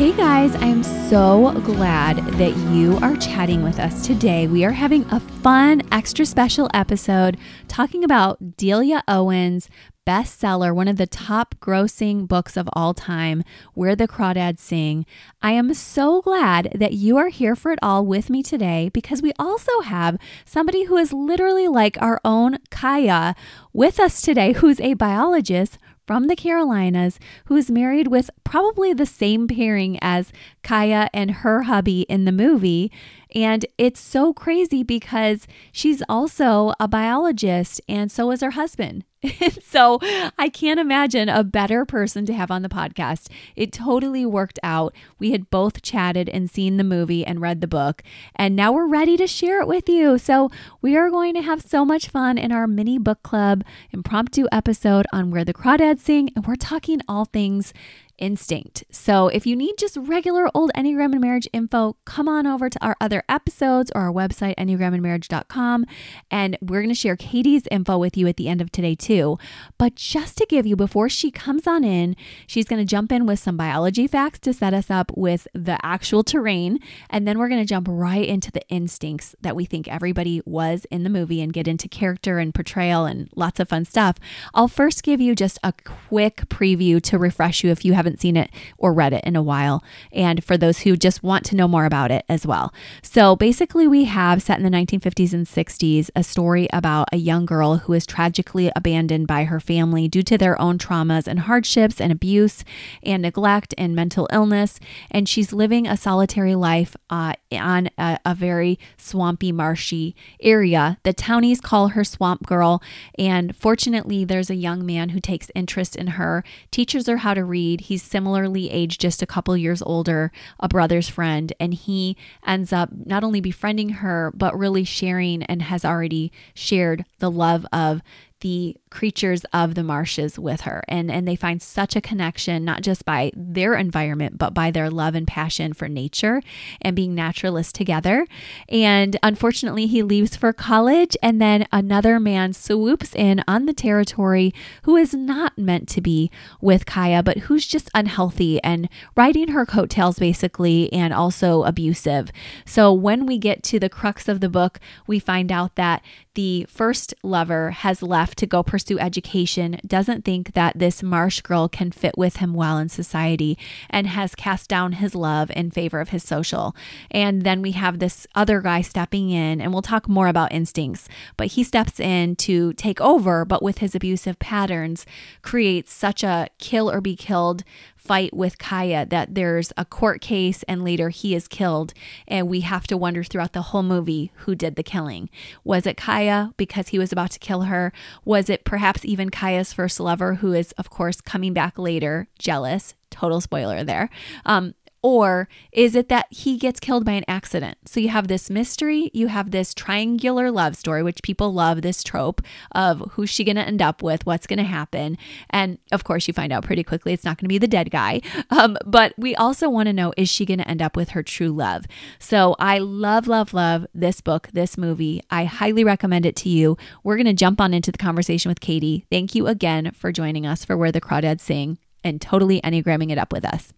Hey guys, I'm so glad that you are chatting with us today. We are having a fun, extra special episode talking about Delia Owens' bestseller, one of the top grossing books of all time, Where the Crawdads Sing. I am so glad that you are here for it all with me today because we also have somebody who is literally like our own Kya with us today, who's a biologist from the Carolinas who is married with probably the same pairing as Kya and her hubby in the movie. And it's so crazy because she's also a biologist and so is her husband. so I can't imagine a better person to have on the podcast. It totally worked out. We had both chatted and seen the movie and read the book, and now we're ready to share it with you. So we are going to have so much fun in our mini book club impromptu episode on Where the Crawdads Sing, and we're talking all things instinct. So if you need just regular old Enneagram and marriage info, come on over to our other episodes or our website, enneagramandmarriage.com. And we're going to share Katie's info with you at the end of today, too. But just to give you, before she comes on in, she's going to jump in with some biology facts to set us up with the actual terrain. And then we're going to jump right into the instincts that we think everybody was in the movie and get into character and portrayal and lots of fun stuff. I'll first give you just a quick preview to refresh you if you haven't haven't seen it or read it in a while, and for those who just want to know more about it as well. So basically, we have set in the 1950s and 60s a story about a young girl who is tragically abandoned by her family due to their own traumas and hardships and abuse and neglect and mental illness. And she's living a solitary life uh, on a, a very swampy, marshy area. The townies call her Swamp Girl. And fortunately, there's a young man who takes interest in her, teaches her how to read. He's similarly aged, just a couple years older, a brother's friend. And he ends up not only befriending her, but really sharing and has already shared the love of the creatures of the marshes with her. And and they find such a connection not just by their environment but by their love and passion for nature and being naturalists together. And unfortunately he leaves for college and then another man swoops in on the territory who is not meant to be with Kya but who's just unhealthy and riding her coattails basically and also abusive. So when we get to the crux of the book we find out that the first lover has left to go pursue education, doesn't think that this marsh girl can fit with him well in society, and has cast down his love in favor of his social. And then we have this other guy stepping in, and we'll talk more about instincts, but he steps in to take over, but with his abusive patterns, creates such a kill or be killed fight with Kya that there's a court case and later he is killed. And we have to wonder throughout the whole movie who did the killing. Was it Kya because he was about to kill her? Was it perhaps even Kya's first lover, who is, of course, coming back later, jealous? Total spoiler there. Um, or is it that he gets killed by an accident? So you have this mystery, you have this triangular love story, which people love this trope of who's she going to end up with, what's going to happen. And of course, you find out pretty quickly it's not going to be the dead guy. Um, but we also want to know is she going to end up with her true love? So I love, love, love this book, this movie. I highly recommend it to you. We're going to jump on into the conversation with Katie. Thank you again for joining us for Where the Crawdads Sing and totally Enneagramming it up with us.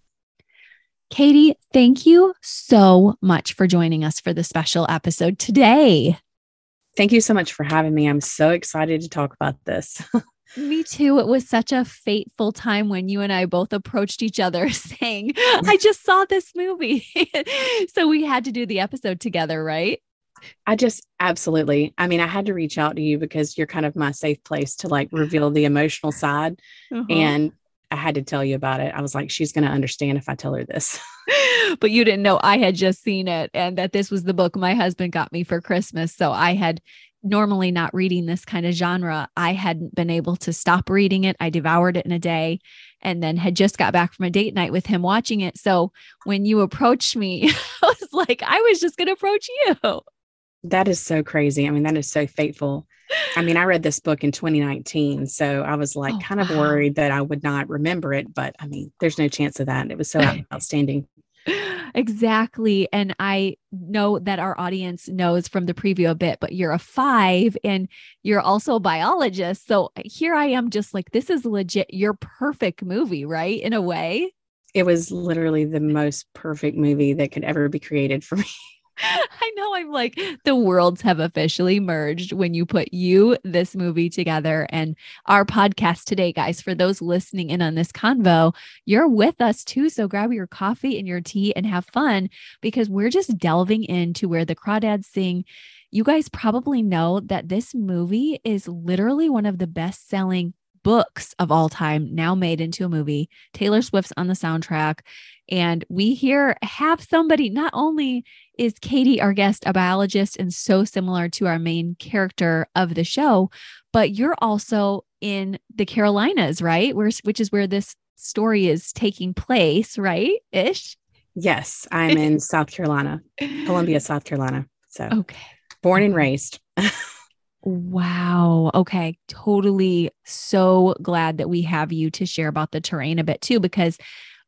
Katie, thank you so much for joining us for the special episode today. Thank you so much for having me. I'm so excited to talk about this. Me too. It was such a fateful time when you and I both approached each other saying, I just saw this movie. so we had to do the episode together, right? I just absolutely. I mean, I had to reach out to you because you're kind of my safe place to like reveal the emotional side. Uh-huh. And I had to tell you about it. I was like, she's going to understand if I tell her this. but you didn't know I had just seen it and that this was the book my husband got me for Christmas. So I had normally not reading this kind of genre. I hadn't been able to stop reading it. I devoured it in a day and then had just got back from a date night with him watching it. So when you approached me, I was like, I was just going to approach you. That is so crazy. I mean, that is so fateful. I mean, I read this book in 2019, so I was like oh, kind of wow. worried that I would not remember it, but I mean, there's no chance of that. It was so outstanding. Exactly. And I know that our audience knows from the preview a bit, but you're a five and you're also a biologist. So here I am, just like, this is legit your perfect movie, right? In a way. It was literally the most perfect movie that could ever be created for me. I know I'm like the worlds have officially merged when you put you, this movie together, and our podcast today, guys. For those listening in on this convo, you're with us too. So grab your coffee and your tea and have fun because we're just delving into where the crawdads sing. You guys probably know that this movie is literally one of the best selling books of all time now made into a movie. Taylor Swift's on the soundtrack. And we here have somebody, not only is Katie, our guest, a biologist and so similar to our main character of the show, but you're also in the Carolinas, right? Where, which is where this story is taking place, right? Ish. Yes, I'm in South Carolina, Columbia, South Carolina. So, okay. Born and raised. Wow. Okay. Totally. So glad that we have you to share about the terrain a bit too, because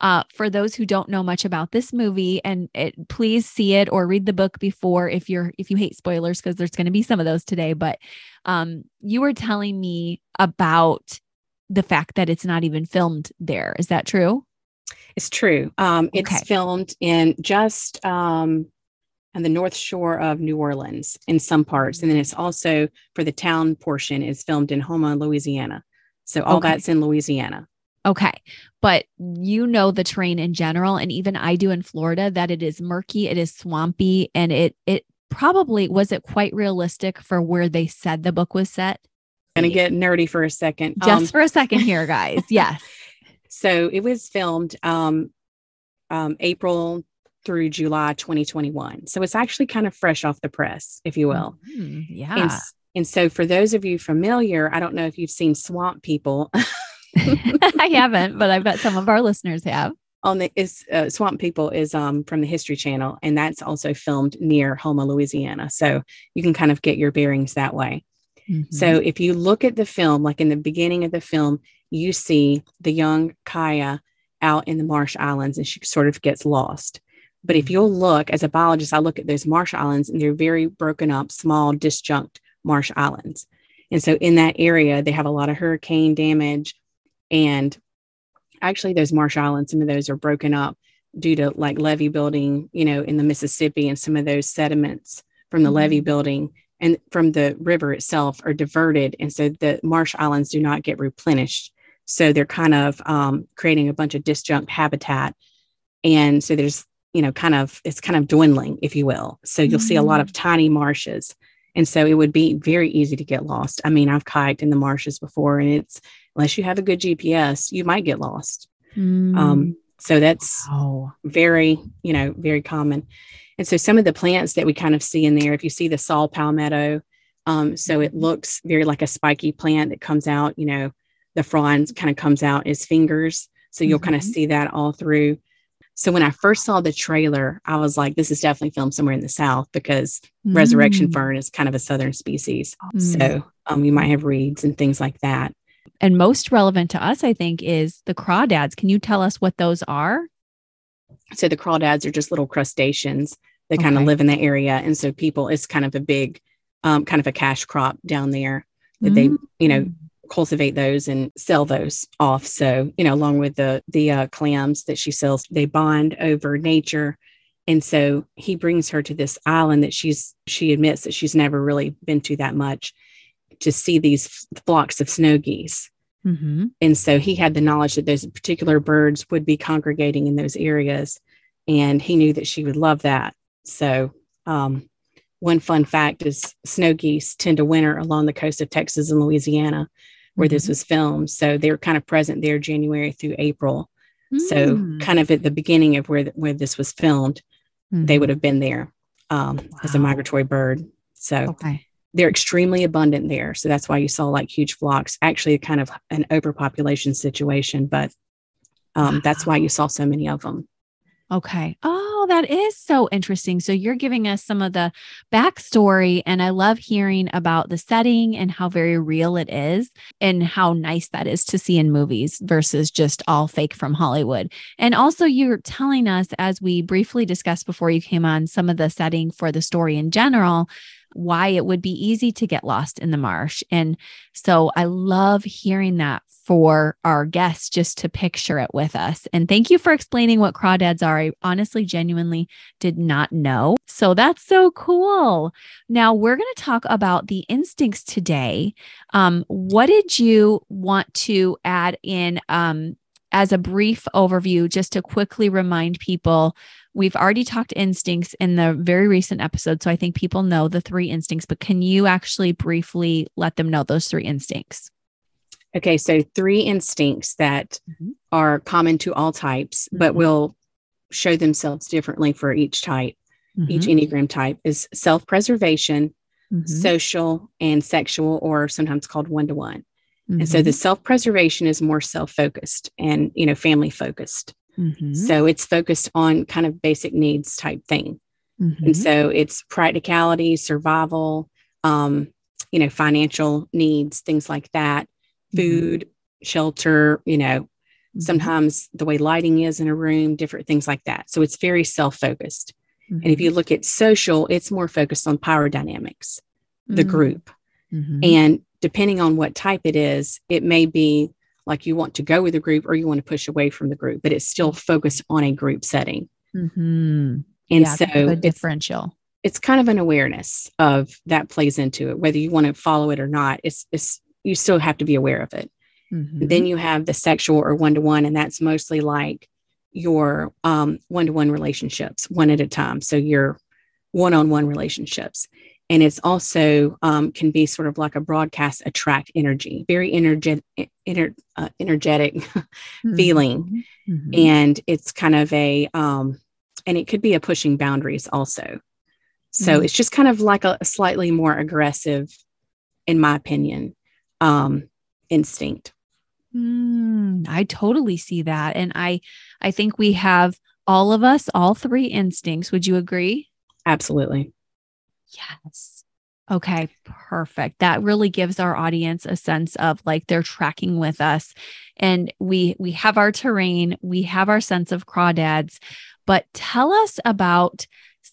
uh, for those who don't know much about this movie, and it, please see it or read the book before if you're if you hate spoilers, because there's going to be some of those today. But um, you were telling me about the fact that it's not even filmed there. Is that true? It's true. Um, it's okay. filmed in just um, on the north shore of New Orleans in some parts. And then it's also for the town portion is filmed in Houma, Louisiana. So all okay. that's in Louisiana. Okay. But you know the terrain in general, and even I do in Florida, that it is murky, it is swampy, and it it probably was it quite realistic for where they said the book was set. Gonna get nerdy for a second. Just um, for a second here, guys. Yes. so it was filmed um, um, April through July 2021. So it's actually kind of fresh off the press, if you will. Mm-hmm. Yeah. And, and, so for those of you familiar, I don't know if you've seen Swamp People. I haven't, but I bet some of our listeners have. On the is uh, Swamp People is um from the History Channel, and that's also filmed near Houma, Louisiana. So you can kind of get your bearings that way. Mm-hmm. So if you look at the film, like in the beginning of the film, you see the young Kya out in the Marsh Islands, and she sort of gets lost. But if you'll look as a biologist, I look at those marsh islands and they're very broken up, small, disjunct marsh islands. And so in that area, they have a lot of hurricane damage. And actually, those marsh islands, some of those are broken up due to like levee building, you know, in the Mississippi and some of those sediments from the mm-hmm. levee building and from the river itself are diverted. And so the marsh islands do not get replenished. So they're kind of um, creating a bunch of disjunct habitat. And so there's you know, kind of, it's kind of dwindling, if you will. So you'll mm-hmm. see a lot of mm. tiny marshes. And so it would be very easy to get lost. I mean, I've kayaked in the marshes before, and it's, unless you have a good GPS, you might get lost. Mm. Um, so that's wow. very, you know, very common. And so some of the plants that we kind of see in there, if you see the saw palmetto, um, so it mm-hmm. looks very like a spiky plant that comes out, you know, the fronds kind of comes out as fingers. So you'll mm-hmm. kind of see that all through. So when I first saw the trailer, I was like, this is definitely filmed somewhere in the South because mm. resurrection fern is kind of a Southern species. Mm. So um, you might have reeds and things like that. And most relevant to us, I think, is the crawdads. Can you tell us what those are? So the crawdads are just little crustaceans that okay. kind of live in the area. And so people, it's kind of a big, um, kind of a cash crop down there that mm. they, you know, cultivate those and sell those off. So, you know, along with the the uh, clams that she sells, they bond over nature. And so he brings her to this island that she's she admits that she's never really been to that much to see these flocks of snow geese. Mm-hmm. And so he had the knowledge that those particular birds would be congregating in those areas. And he knew that she would love that. So, um, one fun fact is snow geese tend to winter along the coast of Texas and Louisiana where mm-hmm. this was filmed. So they were kind of present there January through April. Mm. So kind of at the beginning of where where this was filmed, mm-hmm. they would have been there um, wow. as a migratory bird. So okay. they're extremely abundant there. So that's why you saw like huge flocks. Actually, kind of an overpopulation situation, but um, wow. that's why you saw so many of them. Okay. Oh, that is so interesting. So you're giving us some of the backstory, and I love hearing about the setting and how very real it is, and how nice that is to see in movies versus just all fake from Hollywood. And also, you're telling us, as we briefly discussed before you came on, some of the setting for the story in general why it would be easy to get lost in the marsh. And so I love hearing that for our guests just to picture it with us. And thank you for explaining what crawdads are. I honestly, genuinely did not know. So that's so cool. Now we're going to talk about the instincts today. Um, what did you want to add in um, as a brief overview, just to quickly remind people We've already talked instincts in the very recent episode. So I think people know the three instincts, but can you actually briefly let them know those three instincts? Okay. So, three instincts that mm-hmm. are common to all types, mm-hmm. but will show themselves differently for each type, mm-hmm. each Enneagram type is self preservation, mm-hmm. social, and sexual, or sometimes called one to one. And so the mm-hmm. self preservation is more self focused and, you know, family focused. Mm-hmm. So it's focused on kind of basic needs type thing. Mm-hmm. And so it's practicality, survival, um, you know, financial needs, things like that, mm-hmm. food, shelter, you know, mm-hmm. sometimes the way lighting is in a room, different things like that. So it's very self focused. And if you mm-hmm. look at social, it's more focused on power dynamics, the group. Mm-hmm. And depending on what type it is, it may be like you want to go with a group or you want to push away from the group, but it's still focused on a group setting. Mm-hmm. And yeah, so a differential. It's, it's kind of an awareness of that plays into it, whether you want to follow it or not. It's, it's you still have to be aware of it. Mm-hmm. Then you have the sexual or one to one, and that's mostly like your one to one relationships, one at a time. So your one on one relationships and it's also um, can be sort of like a broadcast attract energy very energetic ener, uh, energetic mm-hmm. feeling mm-hmm. and it's kind of a um, and it could be a pushing boundaries also. So mm-hmm. it's just kind of like a, a, slightly more aggressive in my opinion um, instinct. Mm, i totally see that. And i i think we have all of us all three instincts. Would you agree? Absolutely Yes. Okay, perfect. That really gives our audience a sense of like they're tracking with us and we we have our terrain, we have our sense of crawdads, but tell us about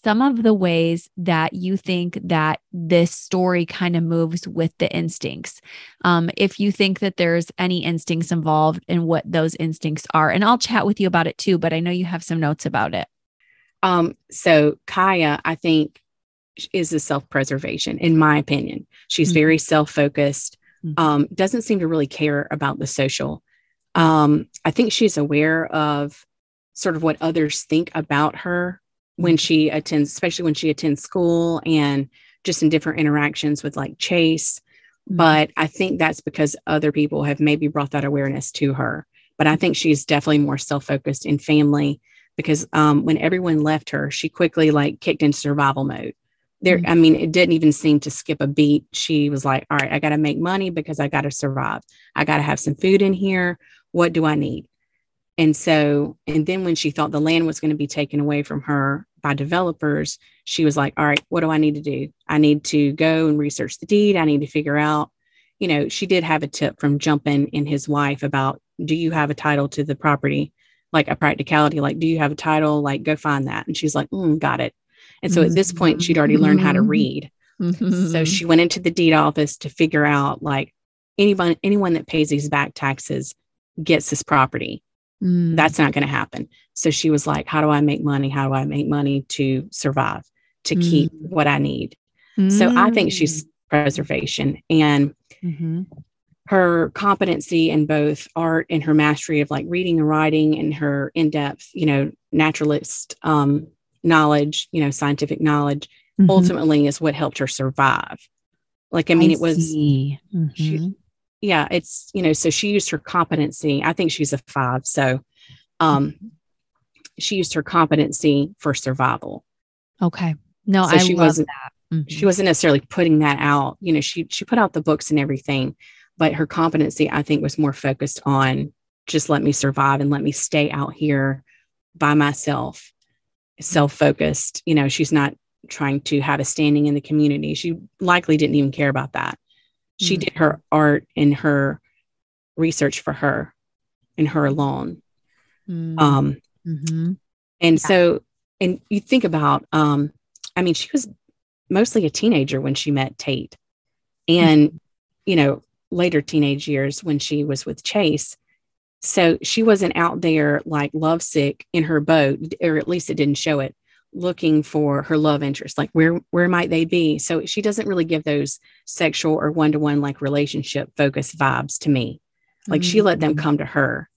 some of the ways that you think that this story kind of moves with the instincts. Um, if you think that there's any instincts involved and what those instincts are, and I'll chat with you about it too, but I know you have some notes about it. Um, so Kya, I think is a self preservation, in my opinion. She's mm-hmm. very self focused, mm-hmm. um, doesn't seem to really care about the social. Um, I think she's aware of sort of what others think about her when mm-hmm. she attends, especially when she attends school and just in different interactions with like Chase. Mm-hmm. But I think that's because other people have maybe brought that awareness to her. But I think she's definitely more self focused in family because um, when everyone left her, she quickly like kicked into survival mode there mm-hmm. i mean it didn't even seem to skip a beat. She was like all right i got to make money because i got to survive. I got to have some food in here. What do i need? And so and then when she thought the land was going to be taken away from her by developers she was like all right what do i need to do? I need to go and research the deed. I need to figure out you know she did have a tip from Jumpin' in his wife about do you have a title to the property? Like a practicality like do you have a title? Like go find that. And she's like mm, got it and so at this point, she'd already learned how to mm-hmm. read. Mm-hmm. So she went into the deed office to figure out like anyone anyone that pays these back taxes gets this property. Mm. That's not going to happen. So she was like, How do I make money? How do I make money to survive, to mm. keep what I need? Mm. So I think she's mm. preservation and mm-hmm. her competency in both art and her mastery of like reading and writing and her in-depth, you know, naturalist um, knowledge, you know, scientific knowledge, mm-hmm. ultimately is what helped her survive. Like, I mean, I it was, she, mm-hmm. yeah, it's, you know, so she used her competency. I think she's a five. So um, she used her competency for survival. Okay. No, So I she wasn't- that. Mhm. She wasn't necessarily putting that out. You know, she she put out the books and everything, but her competency, I think, was more focused on just let me survive and let me stay out here by myself, self-focused. You know, she's not trying to have a standing in the community. She likely didn't even care about that. She Mm. did her art and her research for her and her alone. Mm. Um, Mhm. and Yeah. so, and you think about, um, I mean, she was mostly a teenager when she met Tate, and you know, later teenage years when she was with Chase. So she wasn't out there like lovesick in her boat, or at least it didn't show it, looking for her love interest. Like where where might they be? So she doesn't really give those sexual or one to one like relationship focus vibes to me. Like she let them Mhm. come to her.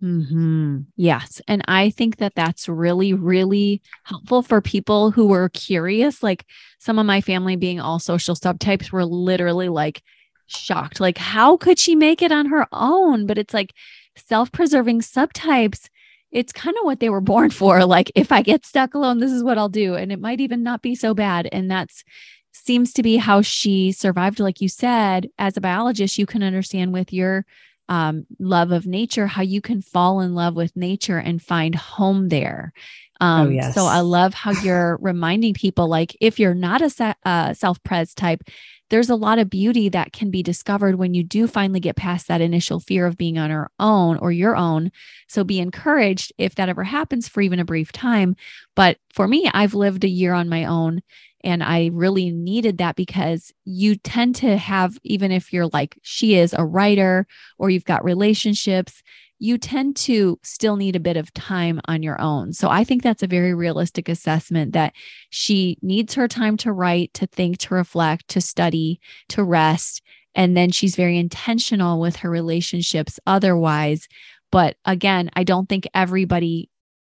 hmm Yes. And I think that that's really, really helpful for people who were curious. Like some of my family, being all social subtypes, were literally like shocked. Like, how could she make it on her own? But it's like self preserving subtypes. It's kind of what they were born for. Like, if I get stuck alone, this is what I'll do. And it might even not be so bad. And that's seems to be how she survived. Like you said, as a biologist, you can understand with your um, love of nature, how you can fall in love with nature and find home there. Um, yes. So I love how you're reminding people like, if you're not a uh, self pres type, there's a lot of beauty that can be discovered when you do finally get past that initial fear of being on our own or your own. So be encouraged if that ever happens for even a brief time. But for me, I've lived a year on my own and I really needed that because you tend to have, even if you're like she is a writer or you've got relationships, you tend to still need a bit of time on your own. So I think that's a very realistic assessment that she needs her time to write, to think, to reflect, to study, to rest. And then she's very intentional with her relationships otherwise. But again, I don't think everybody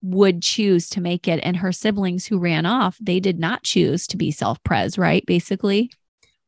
would choose to make it. And her siblings who ran off, they did not choose to be self pres, right? Basically.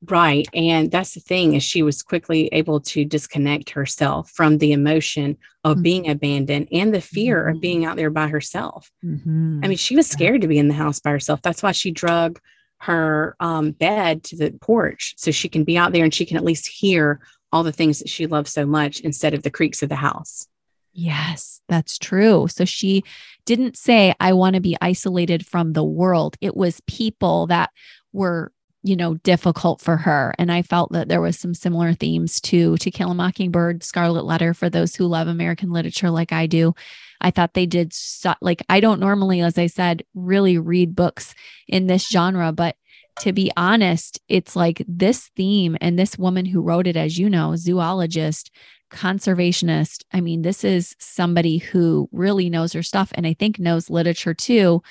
Right. And that's the thing is she was quickly able to disconnect herself from the emotion of Mhm. being abandoned and the fear Mhm. of being out there by herself. Mhm. I mean, she was scared to be in the house by herself. That's why she drug her um, bed to the porch so she can be out there and she can at least hear all the things that she loves so much instead of the creaks of the house. Yes, that's true. So she didn't say, I want to be isolated from the world. It was people that were, you know, difficult for her. And I felt that there was some similar themes to To Kill a Mockingbird, Scarlet Letter for those who love American literature like I do. I thought they did so, like I don't normally, as I said, really read books in this genre, but to be honest, it's like this theme and this woman who wrote it, as you know, zoologist, conservationist. I mean, this is somebody who really knows her stuff and I think knows literature too,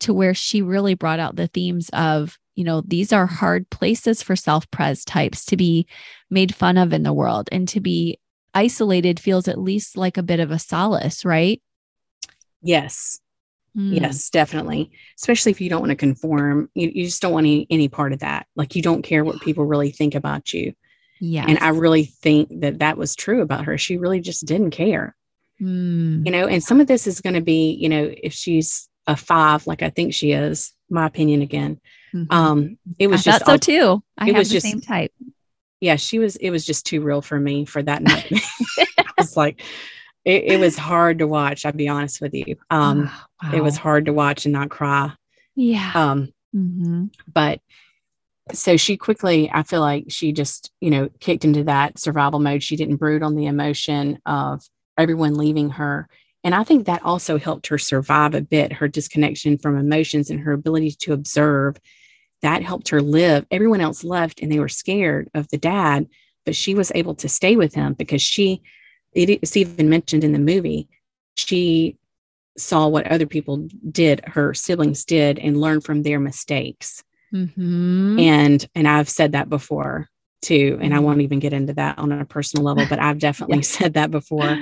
to where she really brought out the themes of, you know, these are hard places for self pres types to be made fun of in the world and to be isolated feels at least like a bit of a solace, right? Yes. Mm. Yes, definitely. Especially if you don't want to conform. You, you just don't want any, any part of that. Like you don't care what people really think about you. Yeah. And I really think that that was true about her. She really just didn't care. Mm. you know and some of this is going to be you know if she's a five like i think she is my opinion again Mhm. um it was I just thought so too. I it have was the just- same type. yeah she was it was just too real for me for that not it's like it, it was hard to watch i'll be honest with you um Oh, it was hard to watch and not cry yeah. um Mhm. but so she quickly i feel like she just you know kicked into that survival mode she didn't brood on the emotion of everyone leaving her and i think that also helped her survive a bit her disconnection from emotions and her ability to observe that helped her live everyone else left and they were scared of the dad but she was able to stay with him because she it's even mentioned in the movie she saw what other people did her siblings did and learned from their mistakes Mhm. and and i've said that before too and i Mhm. won't even get into that on a personal level but i've definitely said that before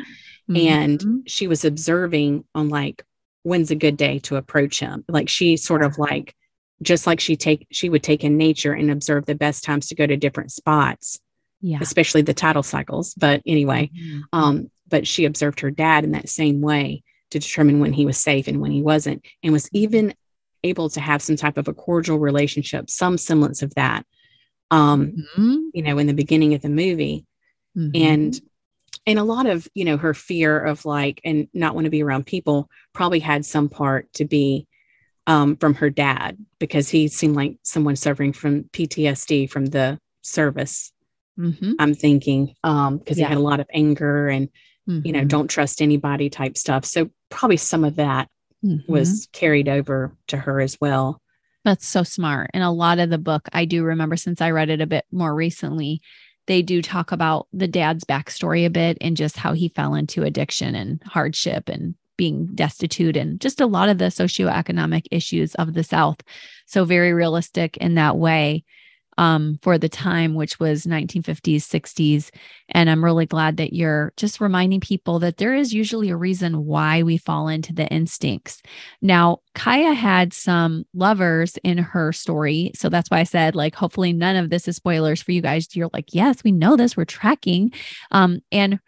and Mhm. she was observing on like when's a good day to approach him like she sort of like just like she take she would take in nature and observe the best times to go to different spots Yeah. especially the tidal cycles. But anyway, Mhm. um, but she observed her dad in that same way to determine when he was safe and when he wasn't, and was even able to have some type of a cordial relationship, some semblance of that. Um, Mhm. you know, in the beginning of the movie, Mhm. and and a lot of you know her fear of like and not want to be around people probably had some part to be um, from her dad because he seemed like someone suffering from PTSD from the service. Mhm. I'm thinking um, because Yeah. he had a lot of anger and you know Mhm. don't trust anybody type stuff. So probably some of that Mhm. was carried over to her as well. That's so smart. And a lot of the book, I do remember since I read it a bit more recently, they do talk about the dad's backstory a bit and just how he fell into addiction and hardship and being destitute and just a lot of the socioeconomic issues of the South. So, very realistic in that way um, for the time, which was 1950s, 60s. And I'm really glad that you're just reminding people that there is usually a reason why we fall into the instincts. Now, Kya had some lovers in her story. So that's why I said, like, hopefully none of this is spoilers for you guys. You're like, yes, we know this, we're tracking. Um, and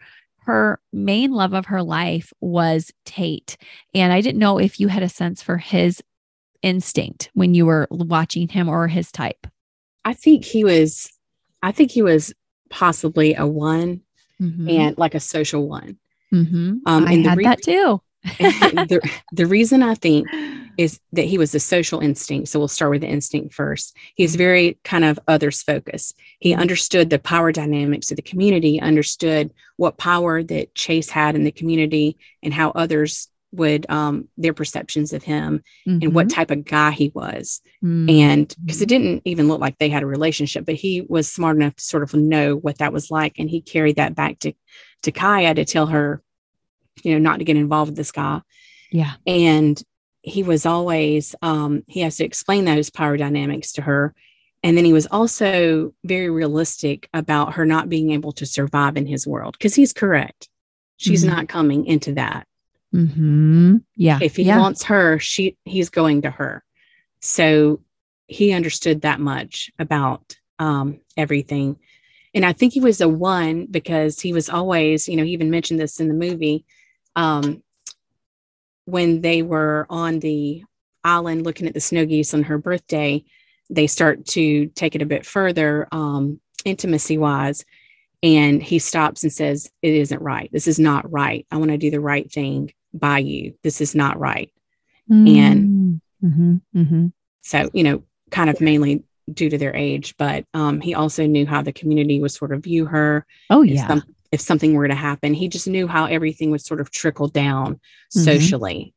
her main love of her life was Tate. And I didn't know if you had a sense for his instinct when you were watching him or his type. I think he was, I think he was possibly a one Mhm. and like a social one. Mhm. Um, I and the had re- that too. The, the reason I think is that he was a social instinct. So we'll start with the instinct first. He's very kind of others focused. He understood the power dynamics of the community, understood what power that Chase had in the community and how others would um their perceptions of him and what type of guy he was Mhm. and because it didn't even look like they had a relationship but he was smart enough to sort of know what that was like and he carried that back to to kya to tell her you know not to get involved with this guy yeah. and he was always um he has to explain those power dynamics to her and then he was also very realistic about her not being able to survive in his world because he's correct she's Mhm. not coming into that hmm Yeah. if he yeah. wants her she he's going to her so he understood that much about um, everything and i think he was a one because he was always you know he even mentioned this in the movie um, when they were on the island looking at the snow geese on her birthday they start to take it a bit further um, intimacy wise and he stops and says it isn't right. This is not right. I want to do the right thing by you. This is not right. And- Mhm. Mhm. so you know kind of mainly due to their age but um, he also knew how the community would sort of view her. Oh yeah. some, if something were to happen he just knew how everything would sort of trickle down Mhm. socially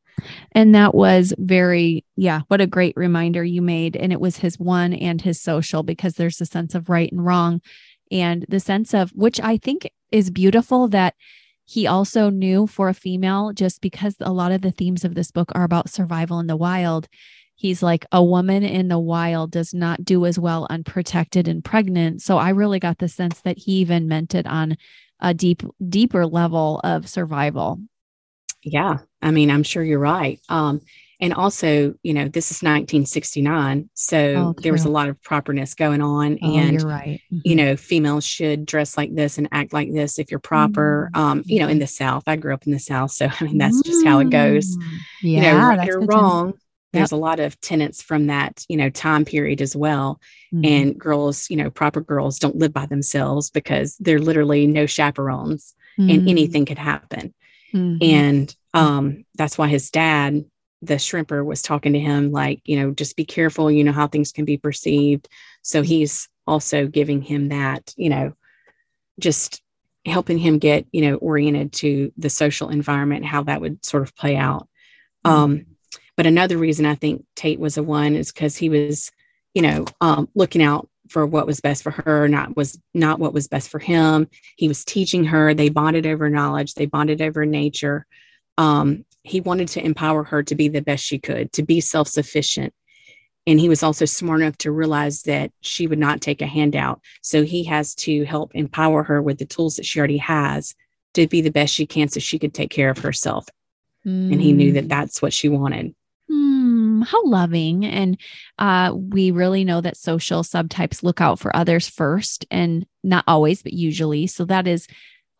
And that was very, yeah, what a great reminder you made. And it was his one and his social because there's a sense of right and wrong and the sense of, which I think is beautiful that he also knew for a female, just because a lot of the themes of this book are about survival in the wild. He's like, a woman in the wild does not do as well unprotected and pregnant. So I really got the sense that he even meant it on a deep, deeper level of survival. yeah i mean i'm sure you're right. Um, and also you know this is 1969 so Oh, there was a lot of properness going on Oh, and you're right. you know females should dress like this and act like this if you're proper Mm. um you know in the south. I grew up in the south so i mean that's just how it goes. Yeah, you Yeah, know right that's or good to wrong there's a lot of tenants from that you know time period as well Mhm. and girls you know proper girls don't live by themselves because they're literally no chaperones and Mm. anything could happen Mhm. and um that's why his dad the shrimper was talking to him like you know just be careful you know how things can be perceived so he's also giving him that you know just helping him get you know oriented to the social environment how that would sort of play out um but another reason i think tate was a one is because he was you know um looking out for what was best for her not was not what was best for him. He was teaching her. They bonded over knowledge. They bonded over nature. Um, he wanted to empower her to be the best she could to be self-sufficient. And he was also smart enough to realize that she would not take a handout. So he has to help empower her with the tools that she already has to be the best she can so she could take care of herself. And he knew that that's what she wanted Mm. mm, how loving. And uh, we really know that social subtypes look out for others first, and not always, but usually. So that is,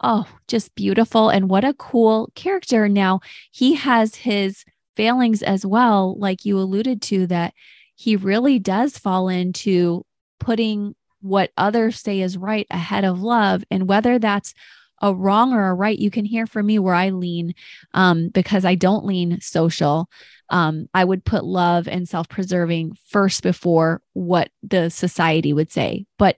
oh, just beautiful. And what a cool character. Now, he has his failings as well, like you alluded to, that he really does fall into putting what others say is right ahead of love. And whether that's a wrong or a right, you can hear from me where I lean um, because I don't lean social. Um, I would put love and self preserving first before what the society would say. But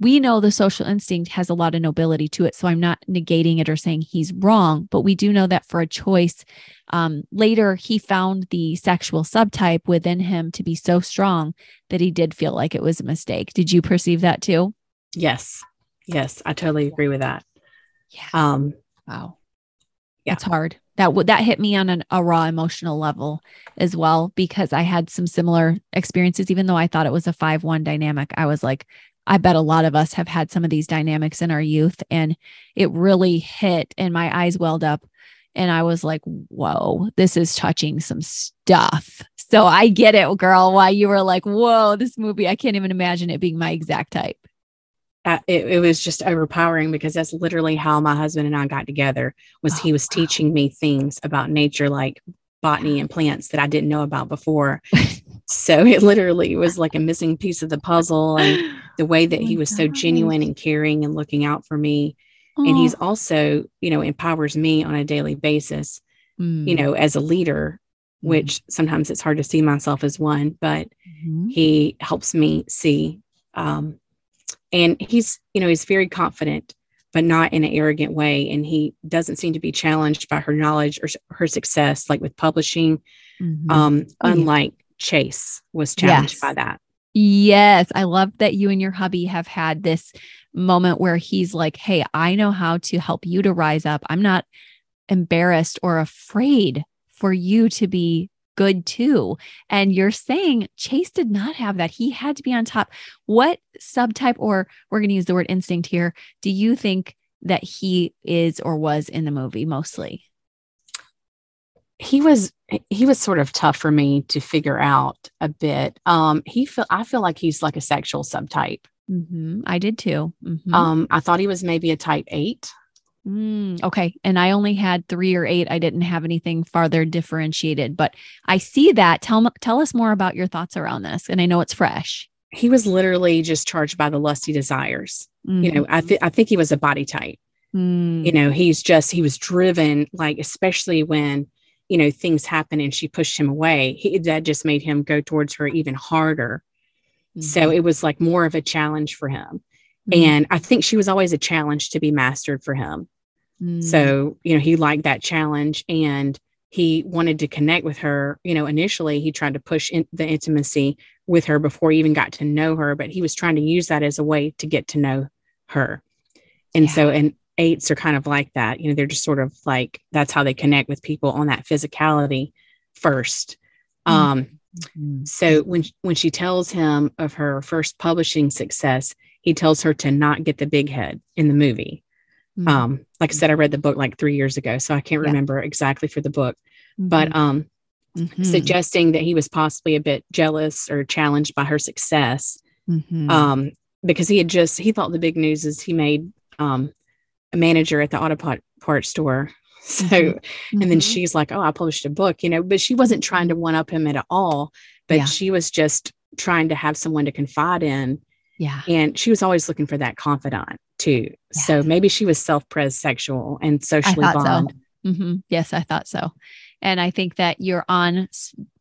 we know the social instinct has a lot of nobility to it. So I'm not negating it or saying he's wrong, but we do know that for a choice, um, later he found the sexual subtype within him to be so strong that he did feel like it was a mistake. Did you perceive that too? Yes. Yes. I totally agree with that. Yeah. Um, wow. Yeah. It's hard. That would that hit me on an, a raw emotional level as well because I had some similar experiences. Even though I thought it was a five one dynamic, I was like, I bet a lot of us have had some of these dynamics in our youth, and it really hit, and my eyes welled up, and I was like, "Whoa, this is touching some stuff." So I get it, girl. Why you were like, "Whoa, this movie! I can't even imagine it being my exact type." Uh, it, it, was just overpowering because that's literally how my husband and I got together was oh, he was wow. teaching me things about nature like botany and plants that I didn't know about before. so it literally was like a missing piece of the puzzle and the way that oh he was God. so genuine and caring and looking out for me. Oh. And he's also, you know, empowers me on a daily basis, mm. you know, as a leader, mm. which sometimes it's hard to see myself as one, but mm-hmm. he helps me see um, and he's you know he's very confident but not in an arrogant way and he doesn't seem to be challenged by her knowledge or her success like with publishing mm-hmm. um oh, unlike yeah. chase was challenged yes. by that yes i love that you and your hubby have had this moment where he's like hey i know how to help you to rise up i'm not embarrassed or afraid for you to be good too. And you're saying Chase did not have that. He had to be on top. What subtype, or we're going to use the word instinct here, do you think that he is or was in the movie mostly? He was he was sort of tough for me to figure out a bit. Um, he feel I feel like he's like a sexual subtype. Mm-hmm. I did too. Mm-hmm. Um, I thought he was maybe a type eight. Mm, okay. And I only had three or eight. I didn't have anything farther differentiated, but I see that. Tell, tell us more about your thoughts around this. And I know it's fresh. He was literally just charged by the lusty desires. Mm-hmm. You know, I, mm-hmm. th- I think he was a body type. Mm. You know, he's just, he was driven, like, especially when, you know, things happen and she pushed him away. He, that just made him go towards her even harder. Mm-hmm. So it was like more of a challenge for him. Mm-hmm. And I think she was always a challenge to be mastered for him. Mm. So, you know, he liked that challenge and he wanted to connect with her. You know, initially he tried to push in the intimacy with her before he even got to know her, but he was trying to use that as a way to get to know her. And yeah. so, and eights are kind of like that. You know, they're just sort of like that's how they connect with people on that physicality first. Mm. Um, mm-hmm. so when when she tells him of her first publishing success, he tells her to not get the big head in the movie. Mm-hmm. Um, like I said, I read the book like three years ago, so I can't yeah. remember exactly for the book, mm-hmm. but um, mm-hmm. suggesting that he was possibly a bit jealous or challenged by her success. Mm-hmm. Um, because he had just he thought the big news is he made um a manager at the auto part, part store. So, and then mm-hmm. she's like, "Oh, I published a book," you know, but she wasn't trying to one up him at all. But yeah. she was just trying to have someone to confide in yeah. And she was always looking for that confidant too. Yeah. So maybe she was self-pres sexual and socially bond. So. Mm-hmm. Yes, I thought so. And I think that you're on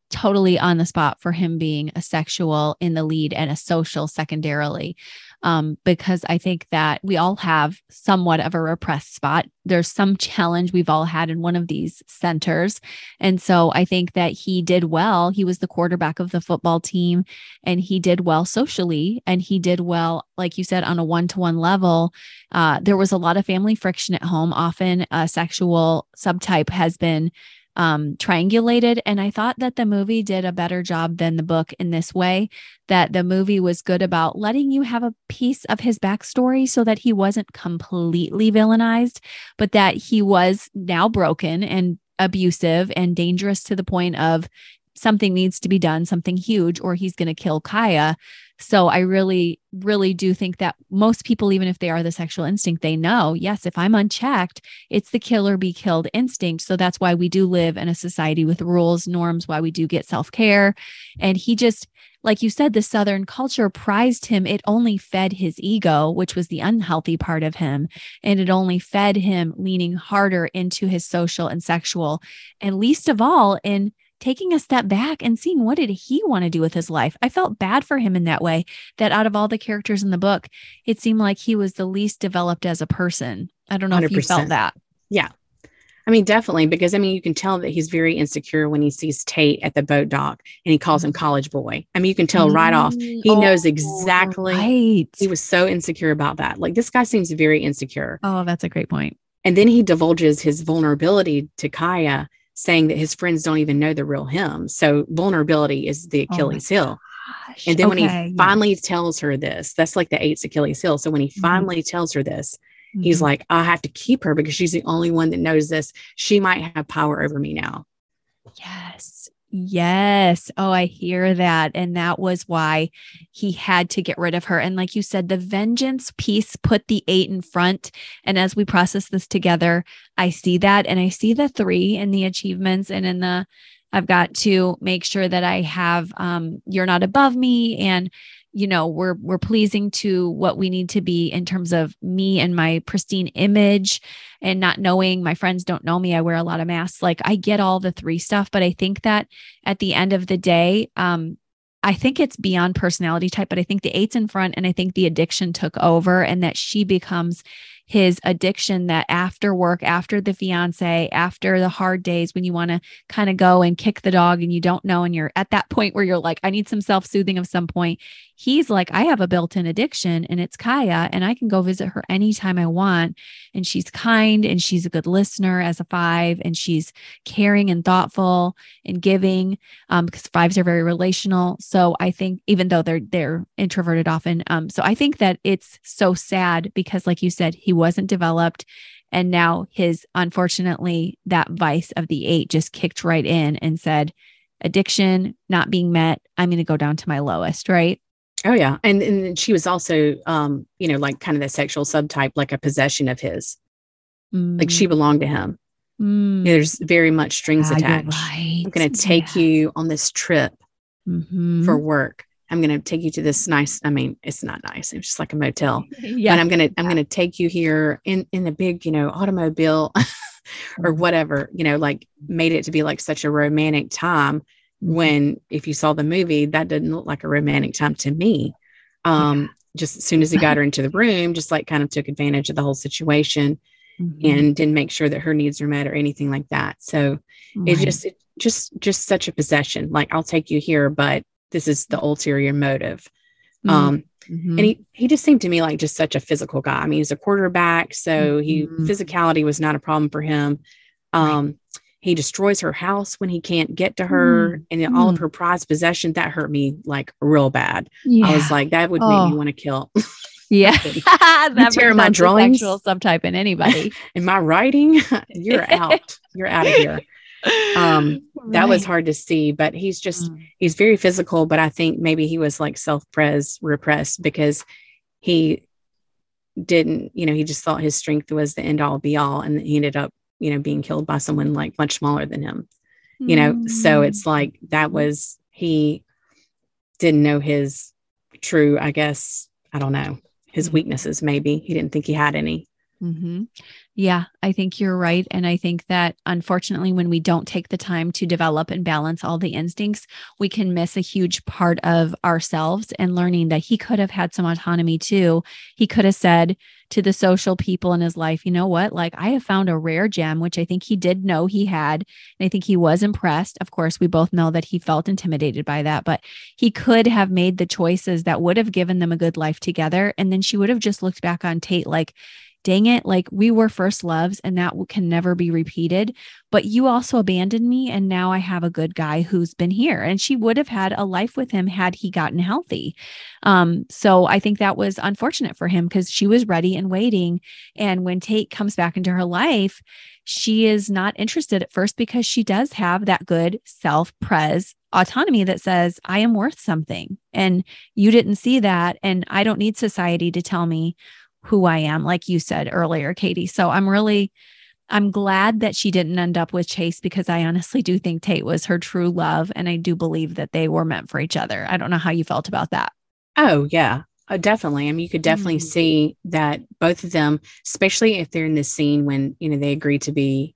totally on the spot for him being a sexual in the lead and a social secondarily um, because I think that we all have somewhat of a repressed spot. There's some challenge we've all had in one of these centers. And so I think that he did well. He was the quarterback of the football team and he did well socially and he did well, like you said, on a one to one level. Uh, there was a lot of family friction at home. Often a sexual subtype has been um, triangulated. And I thought that the movie did a better job than the book in this way, that the movie was good about letting you have a piece of his backstory so that he wasn't completely villainized, but that he was now broken and abusive and dangerous to the point of something needs to be done, something huge, or he's going to kill Kya. So I really, really do think that most people, even if they are the sexual instinct, they know, yes, if I'm unchecked, it's the kill or be killed instinct. So that's why we do live in a society with rules, norms, why we do get self care. And he just, like you said, the Southern culture prized him. It only fed his ego, which was the unhealthy part of him. And it only fed him leaning harder into his social and sexual. And least of all, in taking a step back and seeing what did he want to do with his life. I felt bad for him in that way that out of all the characters in the book, it seemed like he was the least developed as a person. I don't know 100%. if you felt that. Yeah. I mean, definitely, because I mean, you can tell that he's very insecure when he sees Tate at the boat dock and he calls him mm-hmm. college boy. I mean, you can tell right off. He oh, knows exactly. Right. He was so insecure about that. Like, this guy seems very insecure. Oh, that's a great point. And then he divulges his vulnerability to Kya saying that his friends don't even know the real him. So vulnerability is the oh Achilles oh heel. Gosh. And then okay, when he finally tells her this, that's like the eight's Achilles heel. So when he mm-hmm. finally tells her this, mm-hmm. he's like, I have to keep her because she's the only one that knows this. She might have power over me now. Yes. Yes. Oh, I hear that. And that was why he had to get rid of her. And like you said, the vengeance piece put the eight in front. And as we process this together, I see that. And I see the three in the achievements and in the, I've got to make sure that I have, um, you're not above me. And you know we're we're pleasing to what we need to be in terms of me and my pristine image and not knowing my friends don't know me i wear a lot of masks like i get all the three stuff but i think that at the end of the day um I think it's beyond personality type, but I think the eight's in front and I think the addiction took over and that she becomes his addiction that after work, after the fiance, after the hard days when you want to kind of go and kick the dog and you don't know, and you're at that point where you're like, I need some self soothing of some point. He's like, I have a built in addiction and it's Kya, and I can go visit her anytime I want. And she's kind and she's a good listener as a five, and she's caring and thoughtful and giving um, because fives are very relational. So I think even though they're they're introverted often, um, so I think that it's so sad because, like you said, he wasn't developed. And now his, unfortunately, that vice of the eight just kicked right in and said, addiction not being met, I'm going to go down to my lowest, right? Oh yeah. And and she was also um, you know, like kind of the sexual subtype, like a possession of his. Mm. Like she mm. belonged to him. Mm. There's very much strings ah, attached. Right. I'm gonna take yeah. you on this trip mm-hmm. for work. I'm going to take you to this nice, I mean, it's not nice. It's just like a motel. Yeah. And I'm going to, I'm going to take you here in, in the big, you know, automobile or mm-hmm. whatever, you know, like made it to be like such a romantic time. When if you saw the movie, that didn't look like a romantic time to me. Um, yeah. just as soon as he got her into the room, just like kind of took advantage of the whole situation mm-hmm. and didn't make sure that her needs were met or anything like that. So right. it just, it just, just such a possession. Like I'll take you here, but this is the ulterior motive. Mm-hmm. Um, mm-hmm. and he he just seemed to me like just such a physical guy. I mean, he's a quarterback, so he mm-hmm. physicality was not a problem for him. Um, right. He destroys her house when he can't get to her mm-hmm. and all of mm-hmm. her prized possessions. That hurt me like real bad. Yeah. I was like, that would oh. make me oh. want to kill. Yeah, that tear my drawings. Sexual subtype in anybody. in my writing, you're out. You're out of here um right. that was hard to see but he's just mm. he's very physical but i think maybe he was like self-pres repressed because he didn't you know he just thought his strength was the end all be all and he ended up you know being killed by someone like much smaller than him mm. you know so it's mm. like that was he didn't know his true i guess i don't know his mm. weaknesses maybe he didn't think he had any Mm-hmm. Yeah, I think you're right. And I think that unfortunately, when we don't take the time to develop and balance all the instincts, we can miss a huge part of ourselves and learning that he could have had some autonomy too. He could have said to the social people in his life, you know what? Like, I have found a rare gem, which I think he did know he had. And I think he was impressed. Of course, we both know that he felt intimidated by that, but he could have made the choices that would have given them a good life together. And then she would have just looked back on Tate like, dang it, like we were first loves and that can never be repeated. But you also abandoned me. And now I have a good guy who's been here. And she would have had a life with him had he gotten healthy. Um, so I think that was unfortunate for him because she was ready and waiting. And when Tate comes back into her life, she is not interested at first because she does have that good self pres autonomy that says, I am worth something. And you didn't see that. And I don't need society to tell me who I am, like you said earlier, Katie. So I'm really, I'm glad that she didn't end up with Chase because I honestly do think Tate was her true love. And I do believe that they were meant for each other. I don't know how you felt about that. Oh, yeah. Uh, definitely. I mean, you could definitely mm. see that both of them, especially if they're in this scene when, you know, they agree to be,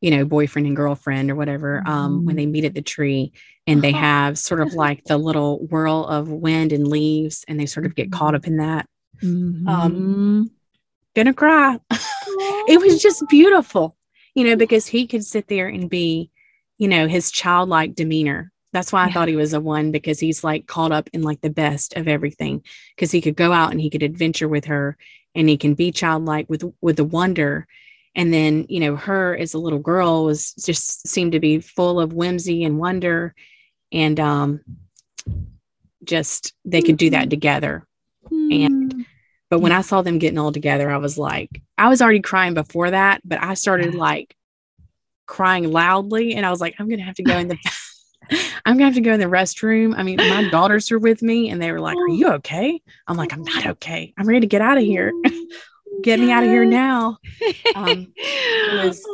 you know, boyfriend and girlfriend or whatever, mm. um, when they meet at the tree and they uh-huh. have sort of like the little whirl of wind and leaves and they sort of get caught mm-hmm. up in that. Mm-hmm. Um, gonna cry. it was just beautiful, you know, because he could sit there and be, you know, his childlike demeanor that's why I yeah. thought he was a one because he's like caught up in like the best of everything because he could go out and he could adventure with her and he can be childlike with with the wonder and then you know her as a little girl was just seemed to be full of whimsy and wonder and um just they could do that mm-hmm. together mm. and but when I saw them getting all together I was like I was already crying before that but I started like crying loudly and I was like I'm going to have to go in the I'm gonna have to go in the restroom. I mean, my daughters are with me and they were like, Are you okay? I'm like, I'm not okay. I'm ready to get out of here. get yes. me out of here now. Um, it, was,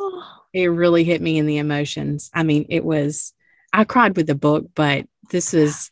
it really hit me in the emotions. I mean, it was, I cried with the book, but this is,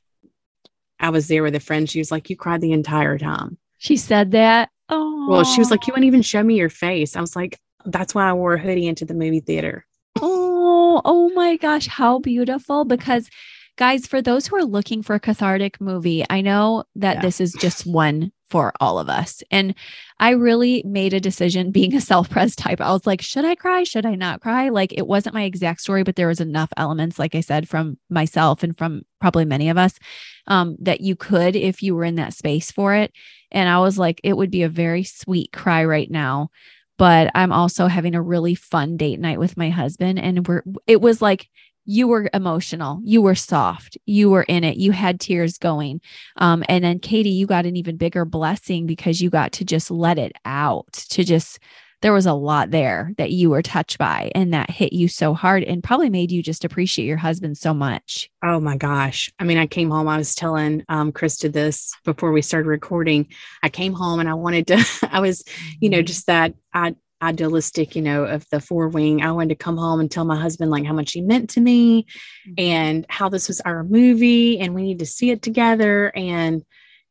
I was there with a friend. She was like, You cried the entire time. She said that. Oh, well, she was like, You wouldn't even show me your face. I was like, That's why I wore a hoodie into the movie theater. Oh, oh my gosh, how beautiful. Because, guys, for those who are looking for a cathartic movie, I know that yeah. this is just one for all of us. And I really made a decision being a self pres type. I was like, should I cry? Should I not cry? Like, it wasn't my exact story, but there was enough elements, like I said, from myself and from probably many of us um, that you could if you were in that space for it. And I was like, it would be a very sweet cry right now but I'm also having a really fun date night with my husband. And we're, it was like, you were emotional, you were soft, you were in it, you had tears going. Um, and then Katie, you got an even bigger blessing because you got to just let it out, to just, there was a lot there that you were touched by and that hit you so hard and probably made you just appreciate your husband so much. Oh my gosh. I mean, I came home, I was telling um, Krista this before we started recording. I came home and I wanted to, I was, you know, mm-hmm. just that I, idealistic, you know, of the four wing. I wanted to come home and tell my husband like how much he meant to me mm-hmm. and how this was our movie and we need to see it together and,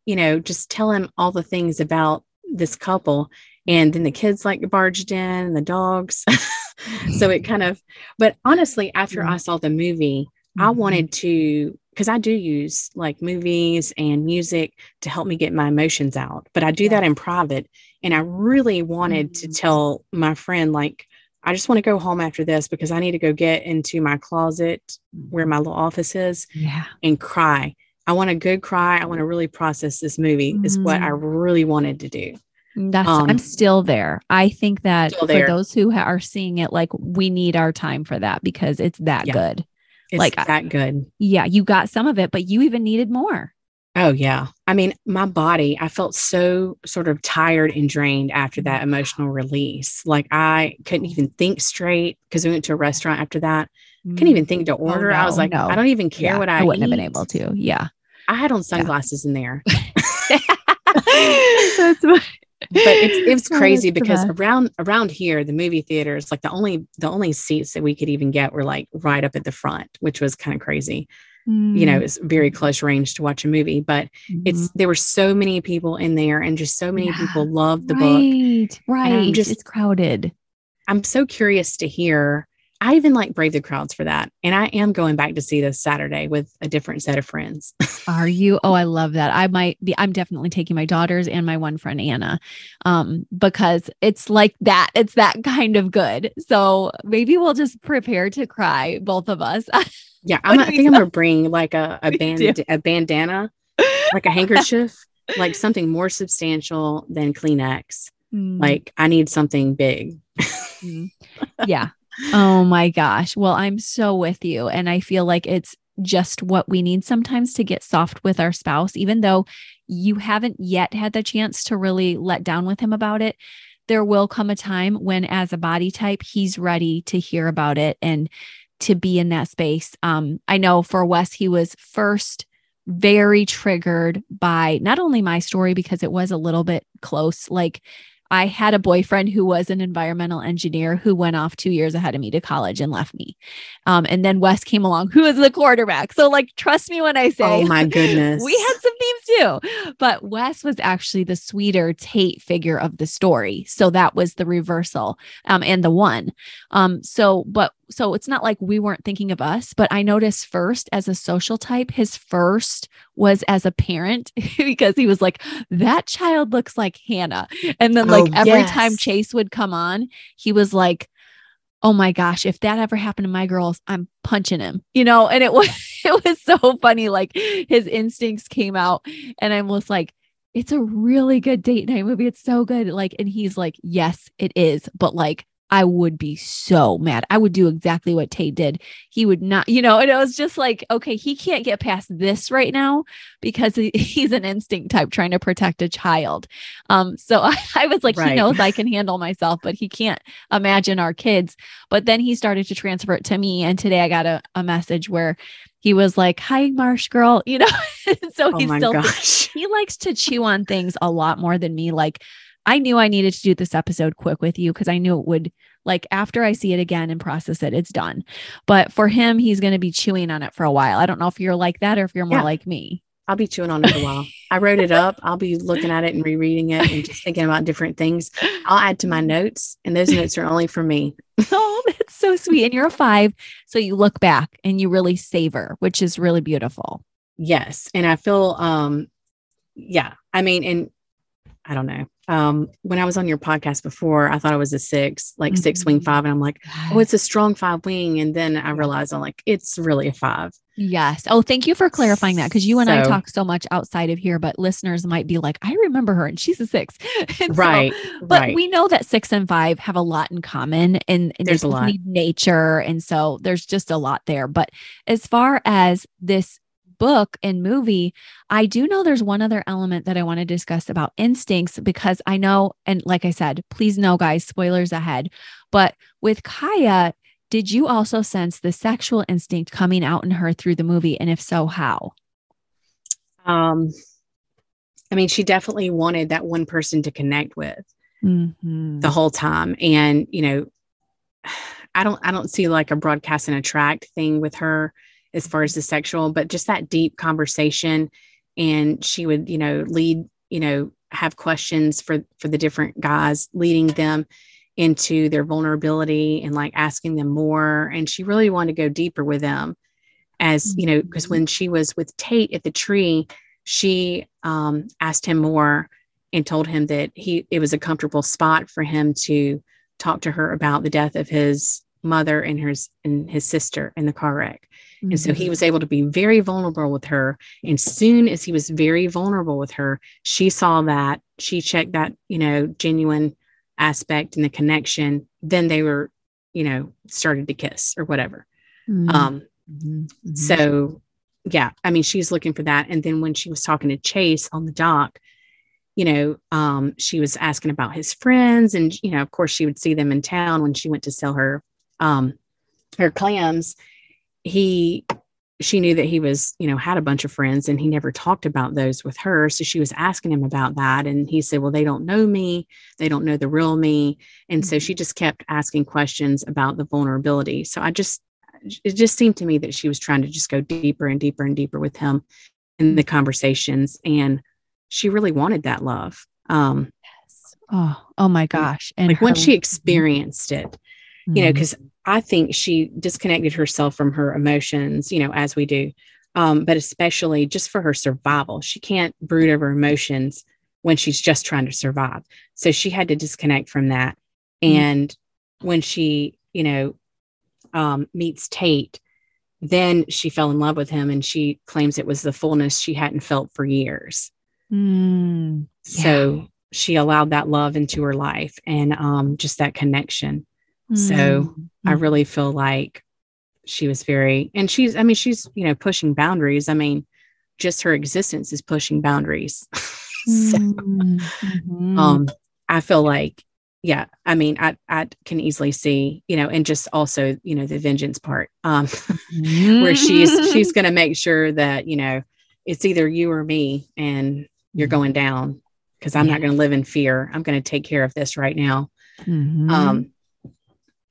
you know, just tell him all the things about this couple. And then the kids like barged in and the dogs. so it kind of, but honestly, after mm-hmm. I saw the movie, I mm-hmm. wanted to because I do use like movies and music to help me get my emotions out, but I do that in private. And I really wanted mm-hmm. to tell my friend, like, I just want to go home after this because I need to go get into my closet where my little office is yeah. and cry. I want a good cry. I want to really process this movie, mm-hmm. is what I mm-hmm. really wanted to do. That's um, I'm still there. I think that for those who ha- are seeing it, like we need our time for that because it's that yeah. good. It's like that good. Yeah, you got some of it, but you even needed more. Oh yeah. I mean, my body, I felt so sort of tired and drained after that mm-hmm. emotional release. Like I couldn't even think straight because we went to a restaurant after that. Mm. Couldn't even think to oh, order. Oh, no, I was like, no. I don't even care yeah, what I, I wouldn't eat. have been able to. Yeah. I had on sunglasses yeah. in there. That's but it's it's oh, crazy oh, because around around here the movie theaters like the only the only seats that we could even get were like right up at the front which was kind of crazy mm. you know mm. it's very close range to watch a movie but mm-hmm. it's there were so many people in there and just so many yeah, people loved the right, book right just it's crowded i'm so curious to hear I even like Brave the Crowds for that. And I am going back to see this Saturday with a different set of friends. Are you? Oh, I love that. I might be, I'm definitely taking my daughters and my one friend, Anna, um, because it's like that. It's that kind of good. So maybe we'll just prepare to cry, both of us. yeah. I'm, I think I'm going to bring like a, a, band, a bandana, like a handkerchief, like something more substantial than Kleenex. Mm. Like I need something big. mm. Yeah oh my gosh. Well, I'm so with you. And I feel like it's just what we need sometimes to get soft with our spouse, even though you haven't yet had the chance to really let down with him about it. there will come a time when, as a body type, he's ready to hear about it and to be in that space. Um, I know for Wes, he was first very triggered by not only my story because it was a little bit close, like I had a boyfriend who was an environmental engineer who went off two years ahead of me to college and left me. Um, and then Wes came along, who is the quarterback. So, like, trust me when I say, oh my goodness, we had some themes too. But Wes was actually the sweeter Tate figure of the story. So that was the reversal um, and the one. Um, so, but so it's not like we weren't thinking of us, but I noticed first as a social type, his first was as a parent because he was like, that child looks like Hannah. And then, like, oh, every yes. time Chase would come on, he was like, oh my gosh, if that ever happened to my girls, I'm punching him, you know? And it was, it was so funny. Like, his instincts came out, and I was like, it's a really good date night movie. It's so good. Like, and he's like, yes, it is. But like, I would be so mad. I would do exactly what Tate did. He would not, you know, and it was just like, okay, he can't get past this right now because he's an instinct type trying to protect a child. Um, so I, I was like, right. he knows I can handle myself, but he can't imagine our kids. But then he started to transfer it to me. And today I got a, a message where he was like, Hi, Marsh girl, you know. so oh he's still gosh. he likes to chew on things a lot more than me. Like I knew I needed to do this episode quick with you because I knew it would like after I see it again and process it, it's done. But for him, he's going to be chewing on it for a while. I don't know if you're like that or if you're more yeah. like me. I'll be chewing on it a while. I wrote it up. I'll be looking at it and rereading it and just thinking about different things. I'll add to my notes, and those notes are only for me. oh, that's so sweet. And you're a five. So you look back and you really savor, which is really beautiful. Yes. And I feel, um, yeah, I mean, and I don't know. Um, when I was on your podcast before, I thought it was a six, like mm-hmm. six wing mm-hmm. five. And I'm like, oh, it's a strong five wing. And then I realized I'm like, it's really a five. Yes. Oh, thank you for clarifying that because you and so, I talk so much outside of here, but listeners might be like, I remember her and she's a six. right. So, but right. we know that six and five have a lot in common and, and there's a lot nature. And so there's just a lot there. But as far as this book and movie, I do know there's one other element that I want to discuss about instincts because I know, and like I said, please know, guys, spoilers ahead. But with Kya, did you also sense the sexual instinct coming out in her through the movie? And if so, how? Um, I mean, she definitely wanted that one person to connect with mm-hmm. the whole time. And, you know, I don't I don't see like a broadcast and attract thing with her as far as the sexual, but just that deep conversation. And she would, you know, lead, you know, have questions for for the different guys, leading them into their vulnerability and like asking them more. And she really wanted to go deeper with them, as you know, because when she was with Tate at the tree, she um, asked him more and told him that he it was a comfortable spot for him to talk to her about the death of his mother and his and his sister in the car wreck Mm-hmm. And so he mm-hmm. was able to be very vulnerable with her. And soon as he was very vulnerable with her, she saw that, she checked that, you know, genuine aspect and the connection. Then they were, you know, started to kiss or whatever. Mm-hmm. Um, mm-hmm. so yeah, I mean, she's looking for that. And then when she was talking to Chase on the dock, you know, um, she was asking about his friends, and you know, of course, she would see them in town when she went to sell her um, her clams he she knew that he was, you know, had a bunch of friends and he never talked about those with her. So she was asking him about that. And he said, Well, they don't know me. They don't know the real me. And so she mm-hmm. just kept asking questions about the vulnerability. So I just, it just seemed to me that she was trying to just go deeper and deeper and deeper with him in the conversations. And she really wanted that love. Um, yes. Oh, oh my gosh. And like her- once she experienced it, mm-hmm. you know, because mm-hmm. I think she disconnected herself from her emotions, you know, as we do, um, but especially just for her survival. She can't brood over emotions when she's just trying to survive. So she had to disconnect from that. Mm-hmm. And when she, you know, um, meets Tate, then she fell in love with him and she claims it was the fullness she hadn't felt for years. Mm, yeah. So she allowed that love into her life and um, just that connection. So mm-hmm. I really feel like she was very, and she's, I mean, she's, you know, pushing boundaries. I mean, just her existence is pushing boundaries. so, mm-hmm. um, I feel like yeah, I mean, I I can easily see, you know, and just also, you know, the vengeance part, um, where she's she's going to make sure that you know it's either you or me, and you're mm-hmm. going down because I'm yeah. not going to live in fear. I'm going to take care of this right now. Mm-hmm. Um,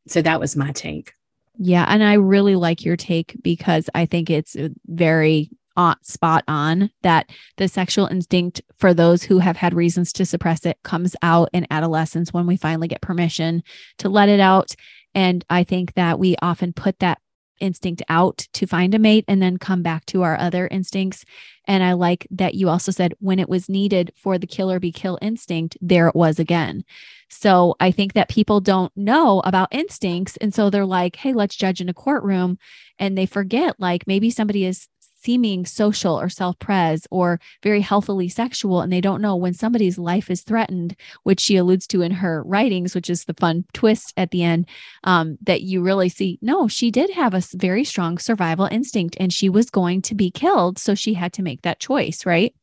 so that was my take. Yeah, and I really like your take because I think it's very on, spot on that the sexual instinct for those who have had reasons to suppress it comes out in adolescence when we finally get permission to let it out. And I think that we often put that instinct out to find a mate and then come back to our other instincts. And I like that you also said when it was needed for the kill or be kill instinct, there it was again. So I think that people don't know about instincts. And so they're like, hey, let's judge in a courtroom. And they forget, like, maybe somebody is seeming social or self pres or very healthily sexual, and they don't know when somebody's life is threatened, which she alludes to in her writings, which is the fun twist at the end, um, that you really see no, she did have a very strong survival instinct and she was going to be killed. So she had to make that choice, right?